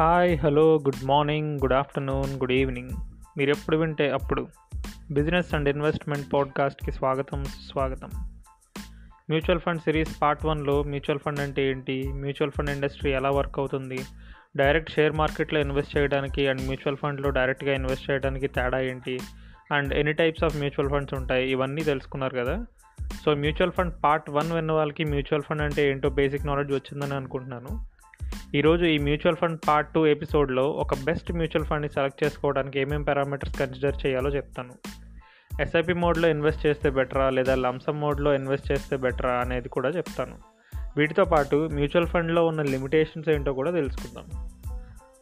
Hi hello good morning good afternoon good evening. మీరు ఎప్పుడు వింటే అప్పుడు. బిజినెస్ అండ్ ఇన్వెస్ట్మెంట్ పాడ్కాస్ట్కి స్వాగతం స్వాగతం మ్యూచువల్ ఫండ్ సిరీస్ పార్ట్ వన్లో మ్యూచువల్ ఫండ్ అంటే ఏంటి? మ్యూచువల్ ఫండ్ ఇండస్ట్రీ ఎలా వర్క్ అవుతుంది? డైరెక్ట్ షేర్ మార్కెట్లో ఇన్వెస్ట్ చేయడానికి అండ్ మ్యూచువల్ ఫండ్లో డైరెక్ట్గా ఇన్వెస్ట్ చేయడానికి తేడా ఏంటి? And any types of mutual funds ఉంటాయి? ఇవన్నీ తెలుసుకున్నారు కదా. So mutual fund part one విన్న వాళ్ళకి మ్యూచువల్ ఫండ్ అంటే ఏంటో బేసిక్ నాలెడ్జ్ వచ్చిందని అనుకుంటున్నాను. ఈరోజు ఈ మ్యూచువల్ ఫండ్ పార్ట్ టూ ఎపిసోడ్లో ఒక బెస్ట్ మ్యూచువల్ ఫండ్ని సెలెక్ట్ చేసుకోవడానికి ఏమేమి పారామీటర్స్ కన్సిడర్ చేయాలో చెప్తాను. ఎస్ఐపి మోడ్లో ఇన్వెస్ట్ చేస్తే బెటరా లేదా లంసమ్ మోడ్లో ఇన్వెస్ట్ చేస్తే బెటరా అనేది కూడా చెప్తాను. వీటితో పాటు మ్యూచువల్ ఫండ్లో ఉన్న లిమిటేషన్స్ ఏంటో కూడా తెలుసుకుందాం.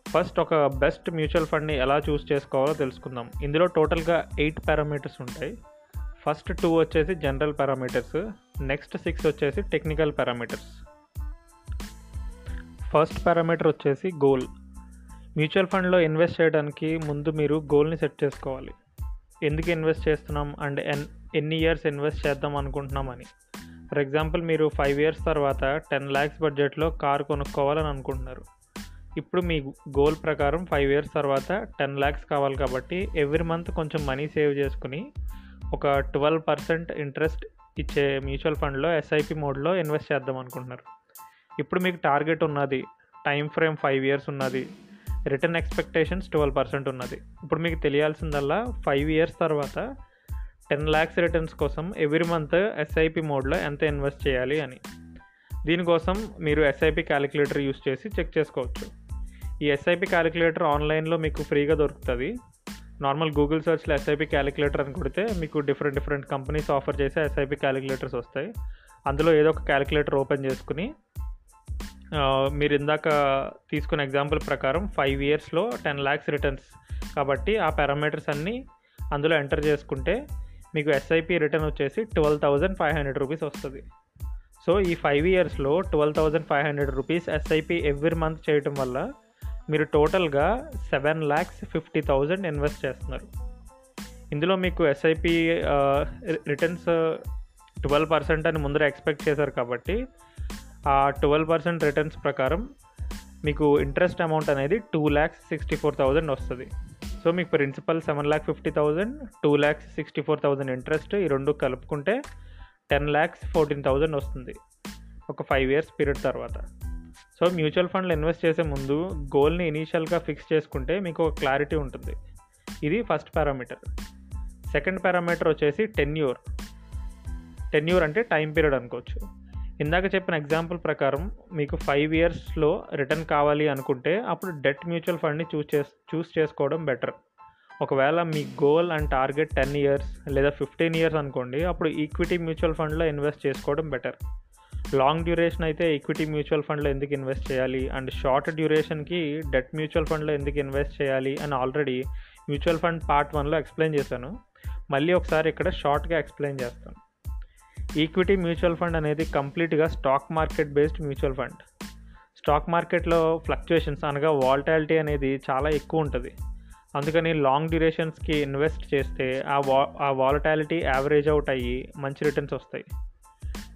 ఫస్ట్ ఒక బెస్ట్ మ్యూచువల్ ఫండ్ని ఎలా చూస్ చేసుకోవాలో తెలుసుకుందాం. ఇందులో టోటల్గా ఎయిట్ పారామీటర్స్ ఉంటాయి. ఫస్ట్ టూ వచ్చేసి జనరల్ పారామీటర్స్ నెక్స్ట్ సిక్స్ వచ్చేసి టెక్నికల్ పారామీటర్స్. ఫస్ట్ పారామీటర్ వచ్చేసి గోల్. మ్యూచువల్ ఫండ్లో ఇన్వెస్ట్ చేయడానికి ముందు మీరు గోల్ని సెట్ చేసుకోవాలి. ఎందుకు ఇన్వెస్ట్ చేస్తున్నాం అండ్ ఎన్ ఎన్ని ఇయర్స్ ఇన్వెస్ట్ చేద్దాం అనుకుంటున్నామని. ఫర్ ఎగ్జాంపుల్ మీరు ఫైవ్ ఇయర్స్ తర్వాత టెన్ ల్యాక్స్ బడ్జెట్లో కార్ కొనుక్కోవాలని అనుకుంటున్నారు. ఇప్పుడు మీ గోల్ ప్రకారం ఫైవ్ ఇయర్స్ తర్వాత టెన్ ల్యాక్స్ కావాలి కాబట్టి ఎవ్రీ మంత్ కొంచెం మనీ సేవ్ చేసుకుని ఒక ట్వెల్వ్ పర్సెంట్ ఇంట్రెస్ట్ ఇచ్చే మ్యూచువల్ ఫండ్లో ఎస్ఐపి మోడ్లో ఇన్వెస్ట్ చేద్దాం అనుకుంటున్నారు. ఇప్పుడు మీకు టార్గెట్ ఉన్నది టైం ఫ్రేమ్ ఫైవ్ ఇయర్స్ ఉన్నది రిటర్న్ ఎక్స్పెక్టేషన్స్ ట్వెల్వ్ పర్సెంట్ ఉన్నది. ఇప్పుడు మీకు తెలియాల్సిందల్లా ఫైవ్ ఇయర్స్ తర్వాత టెన్ ల్యాక్స్ రిటర్న్స్ కోసం ఎవ్రీ మంత్ ఎస్ఐపి మోడ్లో ఎంత ఇన్వెస్ట్ చేయాలి అని. దీనికోసం మీరు ఎస్ఐపి క్యాలిక్యులేటర్ యూస్ చేసి చెక్ చేసుకోవచ్చు. ఈ ఎస్ఐపి క్యాలిక్యులేటర్ ఆన్లైన్లో మీకు ఫ్రీగా దొరుకుతుంది. నార్మల్ గూగుల్ సెర్చ్లో ఎస్ఐపి క్యాలిక్యులేటర్ అని కొడితే మీకు డిఫరెంట్ డిఫరెంట్ కంపెనీస్ ఆఫర్ చేసే ఎస్ఐపి క్యాలిక్యులేటర్స్ వస్తాయి. అందులో ఏదో ఒక క్యాలిక్యులేటర్ ఓపెన్ చేసుకుని మీరు ఇందాక తీసుకున్న ఎగ్జాంపుల్ ప్రకారం ఫైవ్ ఇయర్స్లో టెన్ ల్యాక్స్ రిటర్న్స్ కాబట్టి ఆ పారామీటర్స్ అన్నీ అందులో ఎంటర్ చేసుకుంటే మీకు ఎస్ఐపి రిటర్న్ వచ్చేసి twelve thousand five hundred rupees వస్తుంది. సో ఈ ఫైవ్ ఇయర్స్లో twelve thousand five hundred rupees SIP every month చేయటం వల్ల మీరు టోటల్గా seven lakhs fifty thousand invest చేస్తున్నారు. ఇందులో మీకు ఎస్ఐపి రిటర్న్స్ ట్వెల్వ్ పర్సెంట్ అని ముందర ఎక్స్పెక్ట్ చేశారు కాబట్టి ఆ ట్వెల్వ్ పర్సెంట్ రిటర్న్స్ ప్రకారం మీకు ఇంట్రెస్ట్ అమౌంట్ అనేది two lakhs sixty four thousand వస్తుంది. సో మీకు principal seven lakh fifty thousand two lakhs sixty four thousand interest ఈ రెండు కలుపుకుంటే టెన్ ల్యాక్స్ ఫోర్టీన్ థౌజండ్ వస్తుంది ఒక ఫైవ్ ఇయర్స్ పీరియడ్ తర్వాత. సో మ్యూచువల్ ఫండ్లు ఇన్వెస్ట్ చేసే ముందు గోల్ని ఇనీషియల్గా ఫిక్స్ చేసుకుంటే మీకు ఒక క్లారిటీ ఉంటుంది. ఇది ఫస్ట్ పారామీటర్ సెకండ్ పారామీటర్ వచ్చేసి టెన్యూర్ టెన్యూర్ అంటే టైం పీరియడ్ అనుకోవచ్చు. ఇందాక చెప్పిన ఎగ్జాంపుల్ ప్రకారం మీకు ఫైవ్ ఇయర్స్లో రిటర్న్ కావాలి అనుకుంటే అప్పుడు డెట్ మ్యూచువల్ ఫండ్ని చూస్ చేస్ చూస్ చేసుకోవడం బెటర్. ఒకవేళ మీ goal and target ten years లేదా ఫిఫ్టీన్ ఇయర్స్ అనుకోండి అప్పుడు ఈక్విటీ మ్యూచువల్ ఫండ్లో ఇన్వెస్ట్ చేసుకోవడం బెటర్. లాంగ్ డ్యూరేషన్ అయితే ఈక్విటీ మ్యూచువల్ ఫండ్లో ఎందుకు ఇన్వెస్ట్ చేయాలి? అండ్ షార్ట్ డ్యూరేషన్కి డెట్ మ్యూచువల్ ఫండ్లో ఎందుకు ఇన్వెస్ట్ చేయాలి? అని ఆల్రెడీ మ్యూచువల్ ఫండ్ పార్ట్ వన్లో ఎక్స్ప్లెయిన్ చేశాను. మళ్ళీ ఒకసారి ఇక్కడ షార్ట్గా ఎక్స్ప్లెయిన్ చేస్తాను. ఈక్విటీ మ్యూచువల్ ఫండ్ అనేది కంప్లీట్గా stock market based mutual fund. Stock మార్కెట్లో ఫ్లక్చుయేషన్స్ అనగా వాల్టాలిటీ అనేది చాలా ఎక్కువ ఉంటుంది. అందుకని లాంగ్ డ్యూరేషన్స్కి ఇన్వెస్ట్ చేస్తే ఆ వా ఆ వాలటాలిటీ యావరేజ్ అవుట్ అయ్యి మంచి రిటర్న్స్ వస్తాయి.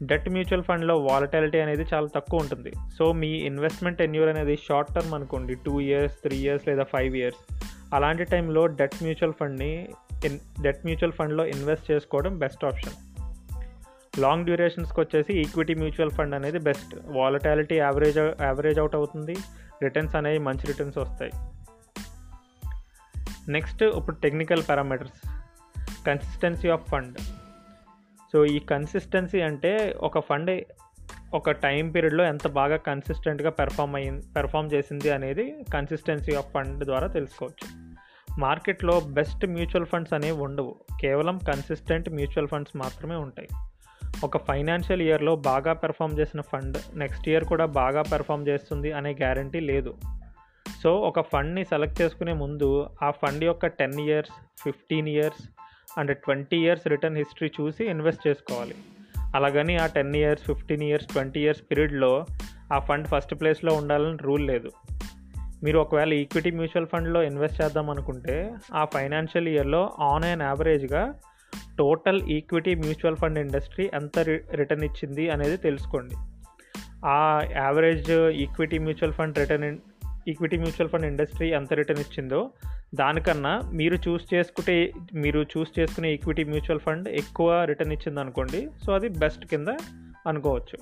డెట్ మ్యూచువల్ ఫండ్లో వాలటాలిటీ అనేది చాలా తక్కువ ఉంటుంది. సో మీ ఇన్వెస్ట్మెంట్ ఎన్యూర్ అనేది షార్ట్ టర్మ్ అనుకోండి టూ ఇయర్స్ త్రీ ఇయర్స్ లేదా ఫైవ్ ఇయర్స్. అలాంటి టైంలో డెట్ మ్యూచువల్ ఫండ్ని డెట్ మ్యూచువల్ ఫండ్లో ఇన్వెస్ట్ చేసుకోవడం బెస్ట్ ఆప్షన్. లాంగ్ డ్యూరేషన్స్కి వచ్చేసి ఈక్విటీ మ్యూచువల్ ఫండ్ అనేది best volatility average average out అవుతుంది. రిటర్న్స్ అనేవి మంచి రిటర్న్స్ వస్తాయి. నెక్స్ట్ ఇప్పుడు technical parameters consistency of fund so ఈ కన్సిస్టెన్సీ అంటే ఒక ఫండ్ ఒక టైం పీరియడ్లో ఎంత బాగా కన్సిస్టెంట్గా పెర్ఫామ్ అయ్యింది పెర్ఫామ్ చేసింది అనేది కన్సిస్టెన్సీ ఆఫ్ ఫండ్ ద్వారా తెలుసుకోవచ్చు. మార్కెట్లో బెస్ట్ మ్యూచువల్ ఫండ్స్ అనేవి ఉండవు. కేవలం కన్సిస్టెంట్ మ్యూచువల్ ఫండ్స్ మాత్రమే ఉంటాయి. ఒక ఫైనాన్షియల్ ఇయర్లో బాగా పెర్ఫామ్ చేసిన ఫండ్ నెక్స్ట్ ఇయర్ కూడా బాగా పెర్ఫామ్ చేస్తుంది అనే గ్యారంటీ లేదు. సో ఒక ఫండ్ని సెలెక్ట్ చేసుకునే ముందు ఆ ఫండ్ యొక్క ten years fifteen years and twenty years return history చూసి ఇన్వెస్ట్ చేసుకోవాలి. అలాగని ఆ ten years fifteen years twenty years పీరియడ్లో ఆ ఫండ్ ఫస్ట్ ప్లేస్లో ఉండాలని రూల్ లేదు. మీరు ఒకవేళ ఈక్విటీ మ్యూచువల్ ఫండ్లో ఇన్వెస్ట్ చేద్దాం అనుకుంటే ఆ ఫైనాన్షియల్ ఇయర్లో ఆన్ అండ్ యావరేజ్గా total equity mutual fund industry ఎంత రిటర్న్ ఇచ్చింది అనేది తెలుసుకోండి. ఆ average equity mutual fund return equity mutual fund industry ఎంత రిటర్న్ ఇచ్చిందో దానికన్నా మీరు చూస్ చేసుకుంటే మీరు చూస్ చేసుకునే ఈక్విటీ మ్యూచువల్ ఫండ్ ఎక్కువ రిటర్న్ ఇచ్చింది అనుకోండి. సో అది బెస్ట్ కింద అనుకోవచ్చు.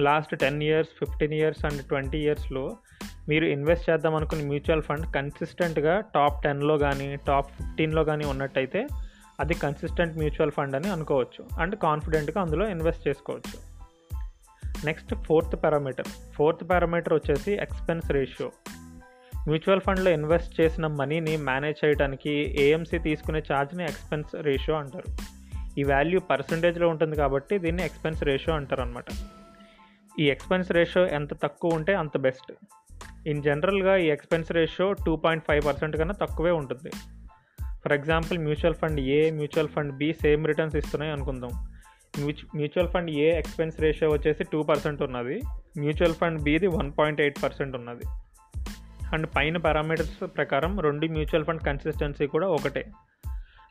Last ten years fifteen years and twenty ఇయర్స్లో మీరు ఇన్వెస్ట్ చేద్దాం అనుకున్న మ్యూచువల్ ఫండ్ కన్సిస్టెంట్గా టాప్ టెన్లో కానీ టాప్ ఫిఫ్టీన్లో కానీ ఉన్నట్టయితే అది కన్సిస్టెంట్ మ్యూచువల్ ఫండ్ అని అనుకోవచ్చు అండ్ కాన్ఫిడెంట్గా అందులో ఇన్వెస్ట్ చేసుకోవచ్చు. Next fourth parameter fourth parameter వచ్చేసి ఎక్స్పెన్స్ రేషియో మ్యూచువల్ ఫండ్లో ఇన్వెస్ట్ చేసిన మనీని మేనేజ్ చేయడానికి ఏఎంసీ తీసుకునే ఛార్జ్ని ఎక్స్పెన్స్ రేషియో అంటారు. ఈ వాల్యూ పర్సంటేజ్లో ఉంటుంది కాబట్టి దీన్ని ఎక్స్పెన్స్ రేషియో అంటారు అనమాట ఈ ఎక్స్పెన్స్ రేషియో ఎంత తక్కువ ఉంటే అంత బెస్ట్ ఇన్ జనరల్గా ఈ expense ratio two point five percent కన్నా తక్కువే ఉంటుంది. For example mutual fund A mutual fund B same returns ఇస్తున్నాయి అనుకుందాం. Mutual fund A expense ratio వచ్చేసి టూ పర్సెంట్ ఉన్నది. మ్యూచువల్ ఫండ్ బిది వన్ పాయింట్ ఎయిట్ పర్సెంట్ ఉన్నది. అండ్ పైన పారామీటర్స్ ప్రకారం రెండు మ్యూచువల్ ఫండ్ కన్సిస్టెన్సీ కూడా ఒకటే.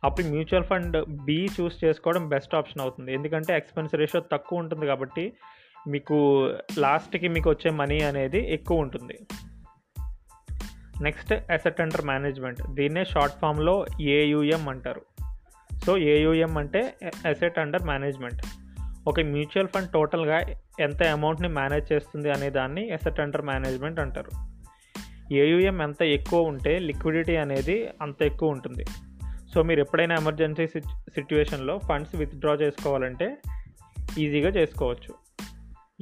అప్పుడు మ్యూచువల్ ఫండ్ బి చూస్ చేసుకోవడం బెస్ట్ ఆప్షన్ అవుతుంది. ఎందుకంటే ఎక్స్పెన్స్ రేషియో తక్కువ ఉంటుంది కాబట్టి మీకు లాస్ట్కి మీకు వచ్చే మనీ అనేది ఎక్కువ ఉంటుంది. నెక్స్ట్ అసెట్ అండర్ మేనేజ్మెంట్ దీన్నే షార్ట్ ఫామ్లో ఏయుఎం అంటారు. సో ఏయుఎం అంటే అసెట్ అండర్ మేనేజ్మెంట్ ఒక మ్యూచువల్ ఫండ్ టోటల్గా ఎంత అమౌంట్ని మేనేజ్ చేస్తుంది అనే దాన్ని అసెట్ అండర్ మేనేజ్మెంట్ అంటారు. ఏయుఎం ఎంత ఎక్కువ ఉంటే లిక్విడిటీ అనేది అంత ఎక్కువ ఉంటుంది. సో మీరు ఎప్పుడైనా ఎమర్జెన్సీ సిచ్యువేషన్లో ఫండ్స్ విత్డ్రా చేసుకోవాలంటే ఈజీగా చేసుకోవచ్చు.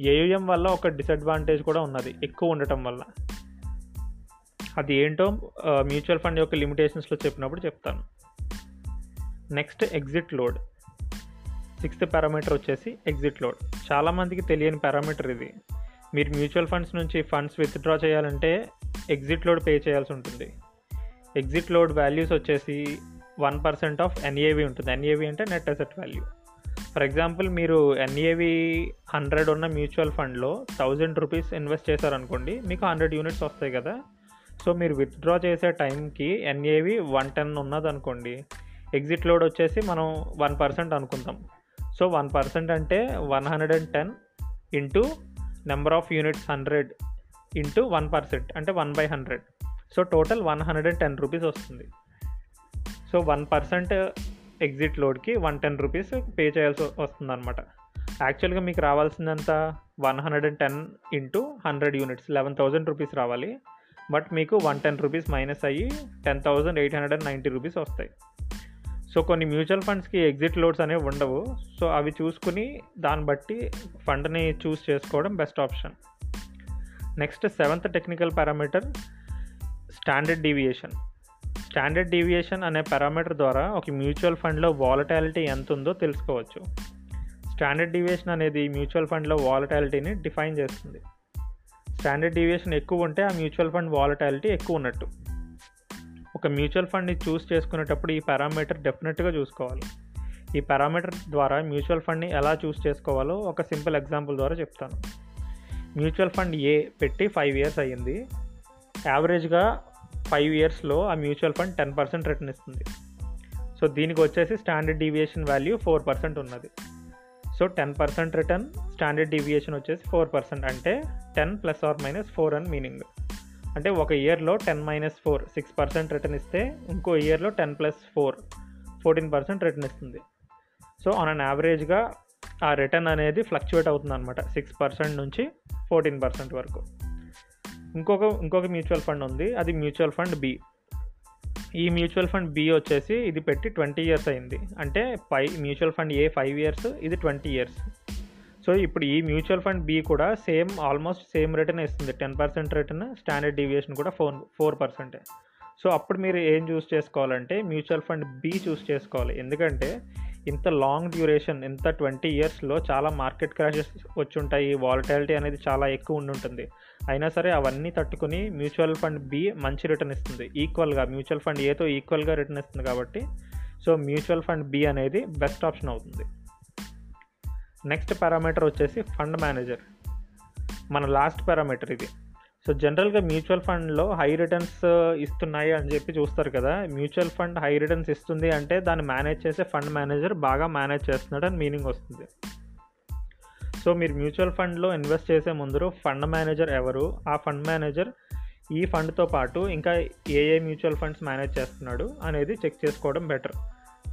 ఏయుఎం వల్ల ఒక డిసడ్వాంటేజ్ కూడా ఉన్నది ఎక్కువ ఉండటం వల్ల. అది ఏంటో మ్యూచువల్ ఫండ్ యొక్క లిమిటేషన్స్లో చెప్పినప్పుడు చెప్తాను. Next exit load. Sixth parameter వచ్చేసి ఎగ్జిట్ లోడ్. చాలామందికి తెలియని పారామీటర్ ఇది. మీరు మ్యూచువల్ ఫండ్స్ నుంచి ఫండ్స్ విత్డ్రా చేయాలంటే ఎగ్జిట్ లోడ్ పే చేయాల్సి ఉంటుంది. ఎగ్జిట్ లోడ్ వాల్యూస్ వచ్చేసి వన్ పర్సెంట్ ఆఫ్ ఎన్ఏవి ఉంటుంది. ఎన్ఏవి అంటే net asset value. For example మీరు ఎన్ఏవి హండ్రెడ్ ఉన్న మ్యూచువల్ ఫండ్లో థౌజండ్ రూపీస్ ఇన్వెస్ట్ చేశారనుకోండి మీకు హండ్రెడ్ యూనిట్స్ వస్తాయి కదా. సో మీరు విత్డ్రా చేసే టైంకి ఎన్ఏవి వన్ టెన్ ఉన్నది అనుకోండి ఎగ్జిట్ లోడ్ వచ్చేసి మనం వన్ పర్సెంట్ అనుకుంటాం. సో వన్ పర్సెంట్ అంటే one hundred and ten into number of units hundred into one percent అంటే one by hundred. So total one hundred and ten rupees వస్తుంది. So one percent exit load one ten rupees pay చేయాల్సి వస్తుంది అనమాట యాక్చువల్గా మీకు రావాల్సిందంత one hundred and ten into hundred units eleven thousand rupees రావాలి. But మీకు one ten rupees minus అయ్యి ten thousand eight hundred and ninety rupees వస్తాయి. So కొన్ని మ్యూచువల్ ఫండ్స్కి ఎగ్జిట్ లోడ్స్ అనేవి ఉండవు. సో అవి చూసుకుని దాన్ని బట్టి ఫండ్ని చూస్ చేసుకోవడం best option. Next seventh technical parameter standard deviation. Standard deviation అనే పారామీటర్ ద్వారా ఒక మ్యూచువల్ ఫండ్లో వాలటాలిటీ ఎంత ఉందో తెలుసుకోవచ్చు. స్టాండర్డ్ డీవియేషన్ అనేది మ్యూచువల్ ఫండ్లో వాలటాలిటీని డిఫైన్ చేస్తుంది. స్టాండర్డ్ డీవియేషన్ ఎక్కువ ఉంటే ఆ మ్యూచువల్ ఫండ్ వాలటాలిటీ ఎక్కువ ఉన్నట్టు. ఒక మ్యూచువల్ ఫండ్ని చూస్ చేసుకునేటప్పుడు ఈ పారామీటర్ డెఫినెట్గా చూసుకోవాలి. ఈ పారామీటర్ ద్వారా మ్యూచువల్ ఫండ్ని ఎలా చూస్ చేసుకోవాలో ఒక సింపుల్ ఎగ్జాంపుల్ ద్వారా చెప్తాను. మ్యూచువల్ ఫండ్ ఏ పెట్టి ఫైవ్ ఇయర్స్ అయ్యింది. యావరేజ్గా ఫైవ్ ఇయర్స్లో ఆ mutual fund ten percent return ఇస్తుంది. సో దీనికి వచ్చేసి standard deviation value four percent ఉన్నది. So ten percent return standard deviation వచ్చేసి ఫోర్ పర్సెంట్. అంటే ten plus or minus four అని మీనింగ్. అంటే ఒక ఇయర్లో ten minus four six percent return ఇస్తే ఇంకో ఇయర్లో ten plus four fourteen percent return ఇస్తుంది. సో ఆన్ అన్ యావరేజ్గా ఆ రిటర్న్ అనేది ఫ్లక్చువేట్ అవుతుంది అనమాట సిక్స్ పర్సెంట్ నుంచి ఫోర్టీన్ పర్సెంట్ వరకు. ఇంకొక ఇంకొక మ్యూచువల్ ఫండ్ ఉంది. అది మ్యూచువల్ ఫండ్ బి ఈ మ్యూచువల్ ఫండ్ బి వచ్చేసి ఇది పెట్టి ట్వంటీ ఇయర్స్ అయింది. అంటే five mutual fund A five years ఇది ట్వంటీ ఇయర్స్. సో ఇప్పుడు ఈ మ్యూచువల్ ఫండ్ బి కూడా సేమ్ ఆల్మోస్ట్ సేమ్ రిటర్న్ ఇస్తుంది ten percent return standard deviation కూడా ఫోర్ ఫోర్ పర్సెంటే. సో అప్పుడు మీరు ఏం చూస్ చేసుకోవాలంటే మ్యూచువల్ ఫండ్ బి చూస్ చేసుకోవాలి. ఎందుకంటే ఇంత లాంగ్ డ్యూరేషన్ ఇంత ట్వంటీ ఇయర్స్లో చాలా మార్కెట్ క్రాషెస్ వచ్చి ఉంటాయి వాలటాలిటీ అనేది చాలా ఎక్కువ ఉండి ఉంటుంది అయినా సరే అవన్నీ తట్టుకుని మ్యూచువల్ ఫండ్ బి మంచి రిటర్న్ ఇస్తుంది. ఈక్వల్గా మ్యూచువల్ ఫండ్ ఏతో ఈక్వల్గా రిటర్న్ ఇస్తుంది కాబట్టి సో మ్యూచువల్ ఫండ్ బి అనేది బెస్ట్ ఆప్షన్ అవుతుంది. నెక్స్ట్ పారామీటర్ వచ్చేసి ఫండ్ మేనేజర్. మన లాస్ట్ పారామీటర్ ఇది. సో జనరల్గా మ్యూచువల్ ఫండ్లో హై రిటర్న్స్ ఇస్తున్నాయి అని చెప్పి చూస్తారు కదా. మ్యూచువల్ ఫండ్ హై రిటర్న్స్ ఇస్తుంది అంటే దాన్ని మేనేజ్ చేసే ఫండ్ మేనేజర్ బాగా మేనేజ్ చేస్తున్నాడు అని మీనింగ్ వస్తుంది. సో మీరు మ్యూచువల్ ఫండ్లో ఇన్వెస్ట్ చేసే ముందు ఫండ్ మేనేజర్ ఎవరు? ఆ ఫండ్ మేనేజర్ ఈ ఫండ్తో పాటు ఇంకా ఏ ఏ మ్యూచువల్ ఫండ్స్ మేనేజ్ చేస్తున్నాడు అనేది చెక్ చేసుకోవడం బెటర్.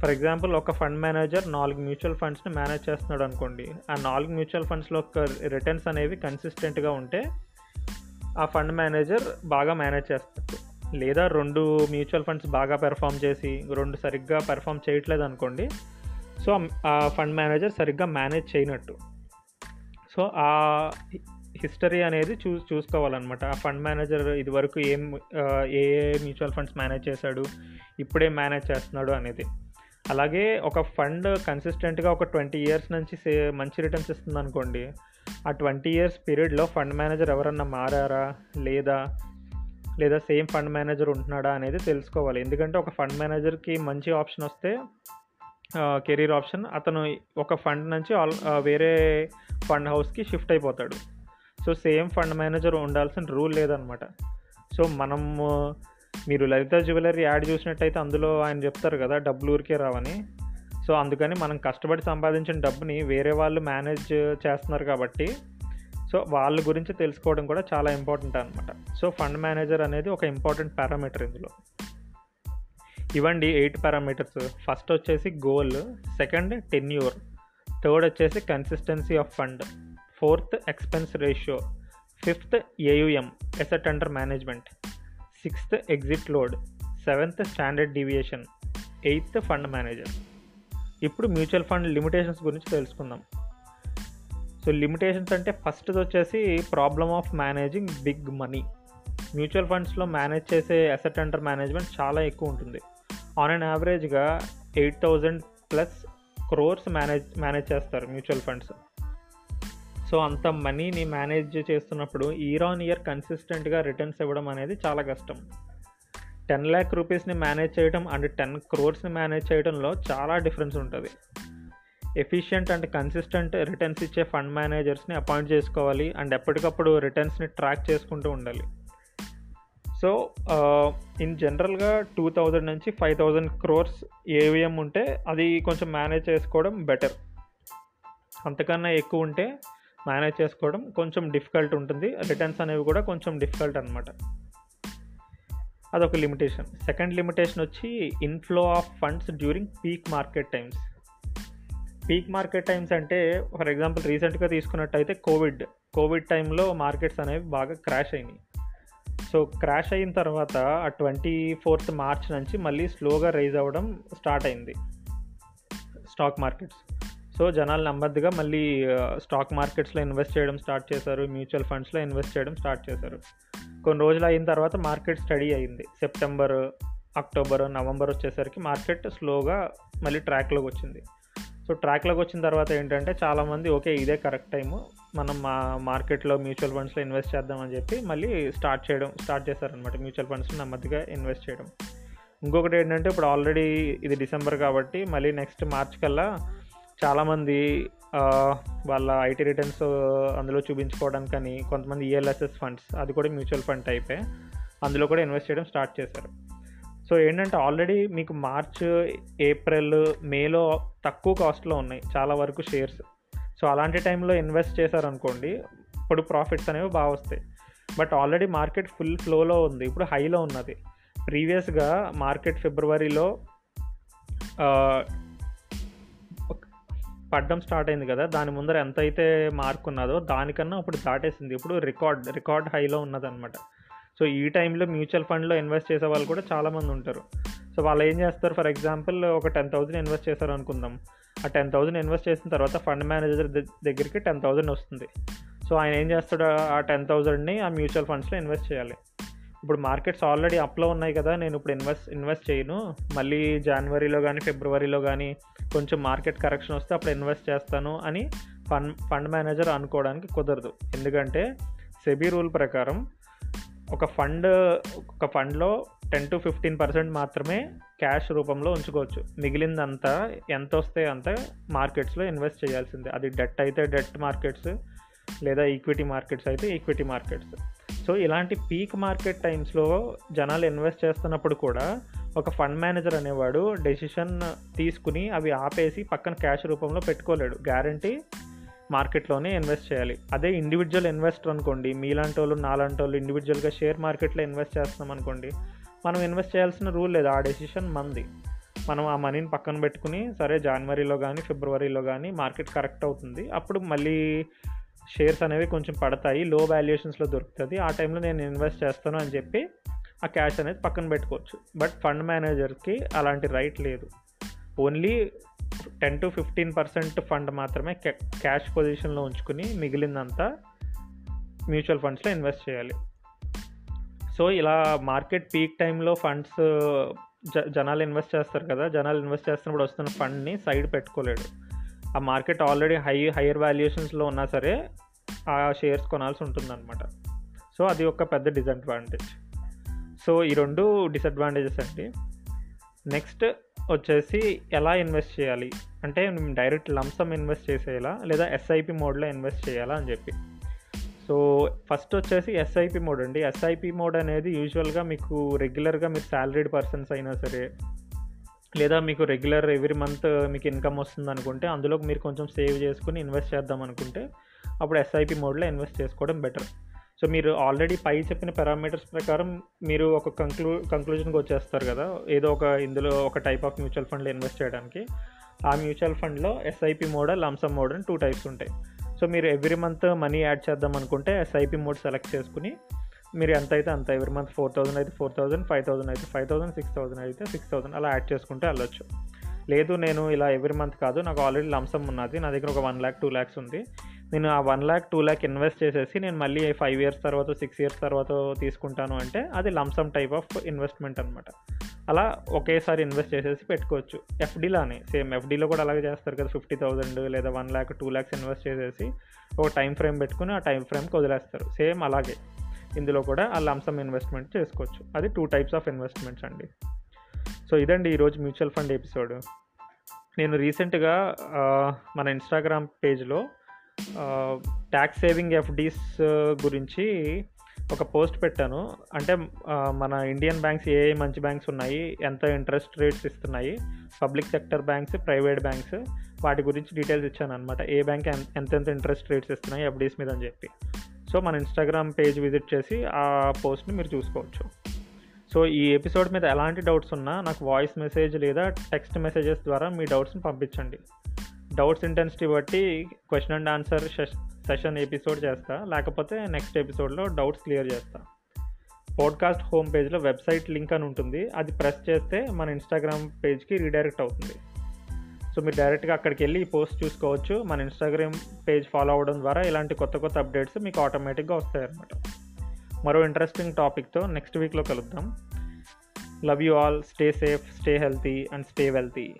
ఫర్ ఎగ్జాంపుల్ ఒక ఫండ్ మేనేజర్ నాలుగు మ్యూచువల్ ఫండ్స్ని మేనేజ్ చేస్తున్నాడు అనుకోండి. ఆ నాలుగు మ్యూచువల్ ఫండ్స్లో ఒక రిటర్న్స్ అనేవి కన్సిస్టెంట్గా ఉంటే ఆ ఫండ్ మేనేజర్ బాగా మేనేజ్ చేస్తాడు. లేదా రెండు మ్యూచువల్ ఫండ్స్ బాగా పెర్ఫామ్ చేసి రెండు సరిగ్గా పెర్ఫామ్ చేయట్లేదు అనుకోండి. సో ఆ ఫండ్ మేనేజర్ సరిగ్గా మేనేజ్ చేయనట్టు. సో ఆ హిస్టరీ అనేది చూ చూసుకోవాలన్నమాట. ఆ ఫండ్ మేనేజర్ ఇదివరకు ఏం ఏ ఏ మ్యూచువల్ ఫండ్స్ మేనేజ్ చేశాడు ఇప్పుడే మేనేజ్ చేస్తున్నాడు అనేది. అలాగే ఒక ఫండ్ కన్సిస్టెంట్గా ఒక ట్వంటీ ఇయర్స్ నుంచి సే మంచి రిటర్న్స్ ఇస్తుంది అనుకోండి ఆ ట్వంటీ ఇయర్స్ పీరియడ్లో ఫండ్ మేనేజర్ ఎవరన్నా మారారా లేదా లేదా సేమ్ ఫండ్ మేనేజర్ ఉంటున్నాడా అనేది తెలుసుకోవాలి. ఎందుకంటే ఒక ఫండ్ మేనేజర్కి మంచి ఆప్షన్ వస్తే కెరీర్ ఆప్షన్ అతను ఒక ఫండ్ నుంచి ఆల్ వేరే ఫండ్ హౌస్కి షిఫ్ట్ అయిపోతాడు. సో సేమ్ ఫండ్ మేనేజర్ ఉండాల్సిన రూల్ లేదనమాట. సో మనము మీరు లలిత జ్యువెలరీ యాడ్ చూసినట్టయితే అందులో ఆయన చెప్తారు కదా డబ్బులు ఊరికే రావని. సో అందుకని మనం కష్టపడి సంపాదించిన డబ్బుని వేరే వాళ్ళు మేనేజ్ చేస్తున్నారు కాబట్టి సో వాళ్ళ గురించి తెలుసుకోవడం కూడా చాలా ఇంపార్టెంట్ అనమాట సో ఫండ్ మేనేజర్ అనేది ఒక ఇంపార్టెంట్ పారామీటర్ ఇందులో. ఇవ్వండి ఎయిట్ పారామీటర్స్. ఫస్ట్ వచ్చేసి గోల్ సెకండ్ టెన్యూర్ థర్డ్ వచ్చేసి consistency of fund fourth expense ratio fifth AUM asset under management. Sixth exit load seventh standard deviation eighth fund manager. ఇప్పుడు mutual fund limitations గురించి తెలుసుకుందాం. So limitations అంటే first వచ్చేసి problem of managing big money. Mutual ఫండ్స్లో manage చేసే asset under management చాలా ఎక్కువ ఉంటుంది. ఆన్ అండ్ యావరేజ్గా eight thousand plus crores manage manage చేస్తారు మ్యూచువల్ ఫండ్స్. సో అంత మనీని మేనేజ్ చేస్తున్నప్పుడు ఇయర్ ఆన్ ఇయర్ కన్సిస్టెంట్గా రిటర్న్స్ ఇవ్వడం అనేది చాలా కష్టం. టెన్ ల్యాక్ రూపీస్ని మేనేజ్ చేయడం అండ్ టెన్ క్రోర్స్ని మేనేజ్ చేయడంలో చాలా డిఫరెన్స్ ఉంటుంది. ఎఫిషియంట్ అండ్ కన్సిస్టెంట్ రిటర్న్స్ ఇచ్చే ఫండ్ మేనేజర్స్ని అపాయింట్ చేసుకోవాలి అండ్ ఎప్పటికప్పుడు రిటర్న్స్ని ట్రాక్ చేసుకుంటూ ఉండాలి. సో ఇన్ జనరల్గా టూ థౌజండ్ నుంచి ఫైవ్ థౌజండ్ క్రోర్స్ ఏవిఎం ఉంటే అది కొంచెం మేనేజ్ చేసుకోవడం బెటర్ అంతకన్నా ఎక్కువ ఉంటే మేనేజ్ చేసుకోవడం కొంచెం డిఫికల్ట్ ఉంటుంది. రిటర్న్స్ అనేవి కూడా కొంచెం డిఫికల్ట్ అనమాట అదొక లిమిటేషన్ సెకండ్ లిమిటేషన్ వచ్చి inflow of funds during peak market times peak market times అంటే ఫర్ ఎగ్జాంపుల్ రీసెంట్గా తీసుకున్నట్టయితే కోవిడ్ కోవిడ్ టైంలో మార్కెట్స్ అనేవి బాగా క్రాష్ అయినాయి. సో క్రాష్ అయిన తర్వాత ఆ ట్వంటీ ఫోర్త్ మార్చ్ నుంచి మళ్ళీ స్లోగా రైజ్ అవ్వడం స్టార్ట్ అయింది. స్టాక్ మార్కెట్స్ సో జనాలు నెమ్మదిగా మళ్ళీ స్టాక్ మార్కెట్స్లో ఇన్వెస్ట్ చేయడం స్టార్ట్ చేశారు మ్యూచువల్ ఫండ్స్లో ఇన్వెస్ట్ చేయడం స్టార్ట్ చేశారు. కొన్ని రోజులు అయిన తర్వాత మార్కెట్ స్టడీ అయింది. సెప్టెంబర్ అక్టోబర్ నవంబర్ వచ్చేసరికి మార్కెట్ స్లోగా మళ్ళీ ట్రాక్లోకి వచ్చింది. సో ట్రాక్లోకి వచ్చిన తర్వాత ఏంటంటే చాలామంది ఓకే ఇదే కరెక్ట్ టైము మనం మా మార్కెట్లో మ్యూచువల్ ఫండ్స్లో ఇన్వెస్ట్ చేద్దామని చెప్పి మళ్ళీ స్టార్ట్ చేయడం స్టార్ట్ చేశారనమాట మ్యూచువల్ ఫండ్స్లో నెమ్మదిగా ఇన్వెస్ట్ చేయడం. ఇంకొకటి ఏంటంటే ఇప్పుడు ఆల్రెడీ ఇది డిసెంబర్ కాబట్టి మళ్ళీ నెక్స్ట్ మార్చ్ కల్లా చాలామంది వాళ్ళ ఐటీ రిటర్న్స్ అందులో చూపించుకోవడానికని కొంతమంది ఈఎల్ఎస్ఎస్ ఫండ్స్ అది కూడా మ్యూచువల్ ఫండ్ టైపే అందులో కూడా ఇన్వెస్ట్ చేయడం స్టార్ట్ చేశారు. సో ఏంటంటే ఆల్రెడీ మీకు మార్చ్ ఏప్రిల్ మేలో తక్కువ కాస్ట్లో ఉన్నాయి చాలా వరకు షేర్స్. సో అలాంటి టైంలో ఇన్వెస్ట్ చేశారనుకోండి ఇప్పుడు ప్రాఫిట్స్ అనేవి బాగా వస్తాయి. బట్ ఆల్రెడీ మార్కెట్ ఫుల్ ఫ్లోలో ఉంది ఇప్పుడు హైలో ఉన్నది. ప్రీవియస్గా మార్కెట్ ఫిబ్రవరిలో పడ్డం స్టార్ట్ అయింది కదా దాని ముందర ఎంత అయితే మార్క్ ఉన్నదో దానికన్నా ఇప్పుడు దాటేసింది ఇప్పుడు రికార్డ్ రికార్డ్ హైలో ఉన్నదన్నమాట. సో ఈ టైంలో మ్యూచువల్ ఫండ్లో ఇన్వెస్ట్ చేసే వాళ్ళు కూడా చాలామంది ఉంటారు. సో వాళ్ళు ఏం చేస్తారు? ఫర్ ఎగ్జాంపుల్ ఒక టెన్ థౌసండ్ ఇన్వెస్ట్ చేశారు అనుకుందాం. ఆ టెన్ థౌసండ్ ఇన్వెస్ట్ చేసిన తర్వాత ఫండ్ మేనేజర్ దగ్గరికి టెన్ థౌసండ్ వస్తుంది. సో ఆయన ఏం చేస్తాడు? ఆ టెన్ థౌసండ్ని ఆ మ్యూచువల్ ఫండ్స్లో ఇన్వెస్ట్ చేయాలి. ఇప్పుడు మార్కెట్స్ ఆల్రెడీ అప్లో ఉన్నాయి కదా నేను ఇప్పుడు ఇన్వెస్ట్ ఇన్వెస్ట్ చేయను. మళ్ళీ జనవరిలో కానీ ఫిబ్రవరిలో కానీ కొంచెం మార్కెట్ కరెక్షన్ వస్తే అప్పుడు ఇన్వెస్ట్ చేస్తాను అని ఫండ్ ఫండ్ మేనేజర్ అనుకోవడానికి కుదరదు. ఎందుకంటే సెబీ రూల్ ప్రకారం ఒక ఫండ్ ఒక ఫండ్లో టెన్ టు ఫిఫ్టీన్ పర్సెంట్ మాత్రమే క్యాష్ రూపంలో ఉంచుకోవచ్చు. మిగిలిందంతా ఎంత వస్తే అంత మార్కెట్స్లో ఇన్వెస్ట్ చేయాల్సిందే. అది డెట్ అయితే డెట్ మార్కెట్స్ లేదా ఈక్విటీ మార్కెట్స్ అయితే ఈక్విటీ మార్కెట్స్. సో ఇలాంటి పీక్ మార్కెట్ టైమ్స్లో జనాలు ఇన్వెస్ట్ చేస్తున్నప్పుడు కూడా ఒక ఫండ్ మేనేజర్ అనేవాడు డెసిషన్ తీసుకుని అవి ఆపేసి పక్కన క్యాష్ రూపంలో పెట్టుకోలేడు. గ్యారంటీ మార్కెట్లోనే ఇన్వెస్ట్ చేయాలి. అదే ఇండివిజువల్ ఇన్వెస్టర్ అనుకోండి మీలాంటి వాళ్ళు నాలాంటి వాళ్ళు ఇండివిజువల్గా షేర్ మార్కెట్లో ఇన్వెస్ట్ చేస్తున్నాం అనుకోండి మనం ఇన్వెస్ట్ చేయాల్సిన రూల్ లేదు. ఆ డెసిషన్ మంది. మనం ఆ మనీని పక్కన పెట్టుకుని సరే జనవరిలో కానీ ఫిబ్రవరిలో కానీ మార్కెట్ కరెక్ట్ అవుతుంది. అప్పుడు మళ్ళీ షేర్స్ అనేవి కొంచెం పడతాయి లో వాల్యుయేషన్స్లో దొరుకుతుంది. ఆ టైంలో నేను ఇన్వెస్ట్ చేస్తాను అని చెప్పి ఆ క్యాష్ అనేది పక్కన పెట్టుకోవచ్చు. బట్ ఫండ్ మేనేజర్కి అలాంటి రైట్ లేదు. Only ten to fifteen percent fund మాత్రమే క్యాష్ పొజిషన్లో ఉంచుకుని మిగిలిందంతా మ్యూచువల్ ఫండ్స్లో ఇన్వెస్ట్ చేయాలి. సో ఇలా మార్కెట్ పీక్ టైంలో ఫండ్స్ జ జనాలు ఇన్వెస్ట్ చేస్తారు కదా జనాలు ఇన్వెస్ట్ చేస్తున్నప్పుడు వస్తున్న ఫండ్ని సైడ్ పెట్టుకోలేడు. ఆ మార్కెట్ ఆల్రెడీ హై హయ్యర్ వాల్యుయేషన్స్లో ఉన్నా సరే ఆ షేర్స్ కొనాల్సి ఉంటుందన్నమాట. సో అది ఒక పెద్ద డిసడ్వాంటేజ్. సో ఈ రెండు డిసడ్వాంటేజెస్ అండి. నెక్స్ట్ వచ్చేసి ఎలా ఇన్వెస్ట్ చేయాలి? అంటే డైరెక్ట్ లంసమ్ ఇన్వెస్ట్ చేసేలా లేదా ఎస్ఐపి మోడ్లో ఇన్వెస్ట్ చేయాలా అని చెప్పి. సో ఫస్ట్ వచ్చేసి ఎస్ఐపి మోడ్ అండి. ఎస్ఐపి మోడ్ అనేది యూజువల్గా మీకు రెగ్యులర్గా మీరు శాలరీడ్ పర్సన్స్ అయినా సరే లేదా మీకు రెగ్యులర్ ఎవ్రీ మంత్ మీకు ఇన్కమ్ వస్తుంది అనుకుంటే అందులో మీరు కొంచెం సేవ్ చేసుకుని ఇన్వెస్ట్ చేద్దాం అనుకుంటే అప్పుడు ఎస్ఐపి మోడ్లో ఇన్వెస్ట్ చేసుకోవడం బెటర్ సో మీరు ఆల్రెడీ పై చెప్పిన పారామీటర్స్ ప్రకారం మీరు ఒక కంక్లూ కంక్లూజన్కి వచ్చేస్తారు కదా. ఏదో ఒక ఇందులో ఒక టైప్ ఆఫ్ మ్యూచువల్ ఫండ్లో ఇన్వెస్ట్ చేయడానికి. ఆ మ్యూచువల్ ఫండ్లో ఎస్ఐపి మోడ్ లంసమ్ మోడ్ అని టూ టైప్స్ ఉంటాయి. సో మీరు ఎవ్రీ మంత్ మనీ యాడ్ చేద్దాం అనుకుంటే ఎస్ఐపి మోడ్ సెలెక్ట్ చేసుకుని మీరు ఎంత అయితే అంత ఎవ్రీ మంత్ ఫోర్ థౌసండ్ అయితే ఫోర్ థౌసండ్ ఫైవ్ థౌసండ్ అయితే ఫైవ్ థౌసండ్ సిక్స్ థౌసండ్ అయితే సిక్స్ థౌసండ్ అలా యాడ్ చేసుకుంటే వెళ్ళొచ్చు. లేదు నేను ఇలా ఎవ్రీ మంత్ కాదు నాకు ఆల్రెడీ లంసమ్ ఉన్నది. నా దగ్గర ఒక వన్ ల్యాక్ టూ ల్యాక్స్ ఉంది. నేను ఆ one lakh two lakh invest చేసేసి నేను మళ్ళీ ఫైవ్ ఇయర్స్ తర్వాత సిక్స్ ఇయర్స్ తర్వాత తీసుకుంటాను అంటే అది లంసమ్ టైప్ ఆఫ్ ఇన్వెస్ట్మెంట్ అనమాట అలా ఒకేసారి ఇన్వెస్ట్ చేసేసి పెట్టుకోవచ్చు. ఎఫ్డీలానే సేమ్ ఎఫ్డీలో కూడా అలాగే చేస్తారు కదా ఫిఫ్టీ థౌసండ్ లేదా one lakh two lakhs invest చేసేసి ఒక టైం ఫ్రేమ్ పెట్టుకుని ఆ టైం ఫ్రేమ్కి వదిలేస్తారు. సేమ్ అలాగే. ఇందులో కూడా ఆ లంసమ్ ఇన్వెస్ట్మెంట్ చేసుకోవచ్చు. అది టూ టైప్స్ ఆఫ్ ఇన్వెస్ట్మెంట్స్ అండి. సో ఇదండి ఈరోజు మ్యూచువల్ ఫండ్ ఎపిసోడ్. నేను రీసెంట్గా మన ఇన్స్టాగ్రామ్ పేజ్లో ట్యాక్స్ సేవింగ్ ఎఫ్డీస్ గురించి ఒక పోస్ట్ పెట్టాను. అంటే మన ఇండియన్ బ్యాంక్స్ ఏ మంచి బ్యాంక్స్ ఉన్నాయి ఎంత ఇంట్రెస్ట్ రేట్స్ ఇస్తున్నాయి public sector banks private banks వాటి గురించి డీటెయిల్స్ ఇచ్చాను అనమాట ఏ బ్యాంక్ ఎంతెంత ఇంట్రెస్ట్ రేట్స్ ఇస్తున్నాయి ఎఫ్డీస్ మీద అని చెప్పి. సో మన ఇన్స్టాగ్రామ్ పేజ్ విజిట్ చేసి ఆ పోస్ట్ని మీరు చూసుకోవచ్చు. సో ఈ ఎపిసోడ్ మీద ఎలాంటి డౌట్స్ ఉన్నా నాకు వాయిస్ మెసేజ్ లేదా టెక్స్ట్ మెసేజెస్ ద్వారా మీ డౌట్స్ని పంపించండి. డౌట్స్ ఇంటెన్సిటీ బట్టి question and answer session episode చేస్తా. లేకపోతే నెక్స్ట్ ఎపిసోడ్లో డౌట్స్ క్లియర్ చేస్తా. పాడ్కాస్ట్ హోమ్ పేజ్లో వెబ్సైట్ లింక్ అని ఉంటుంది. అది ప్రెస్ చేస్తే మన ఇన్స్టాగ్రామ్ పేజ్కి రీడైరెక్ట్ అవుతుంది. సో మీరు డైరెక్ట్గా అక్కడికి వెళ్ళి ఈ పోస్ట్ చూసుకోవచ్చు. మన ఇన్స్టాగ్రామ్ పేజ్ ఫాలో అవ్వడం ద్వారా ఇలాంటి కొత్త కొత్త అప్డేట్స్ మీకు ఆటోమేటిక్గా వస్తాయన్నమాట మరో ఇంట్రెస్టింగ్ టాపిక్తో నెక్స్ట్ వీక్లో కలుద్దాం. Love you all stay safe stay healthy and stay wealthy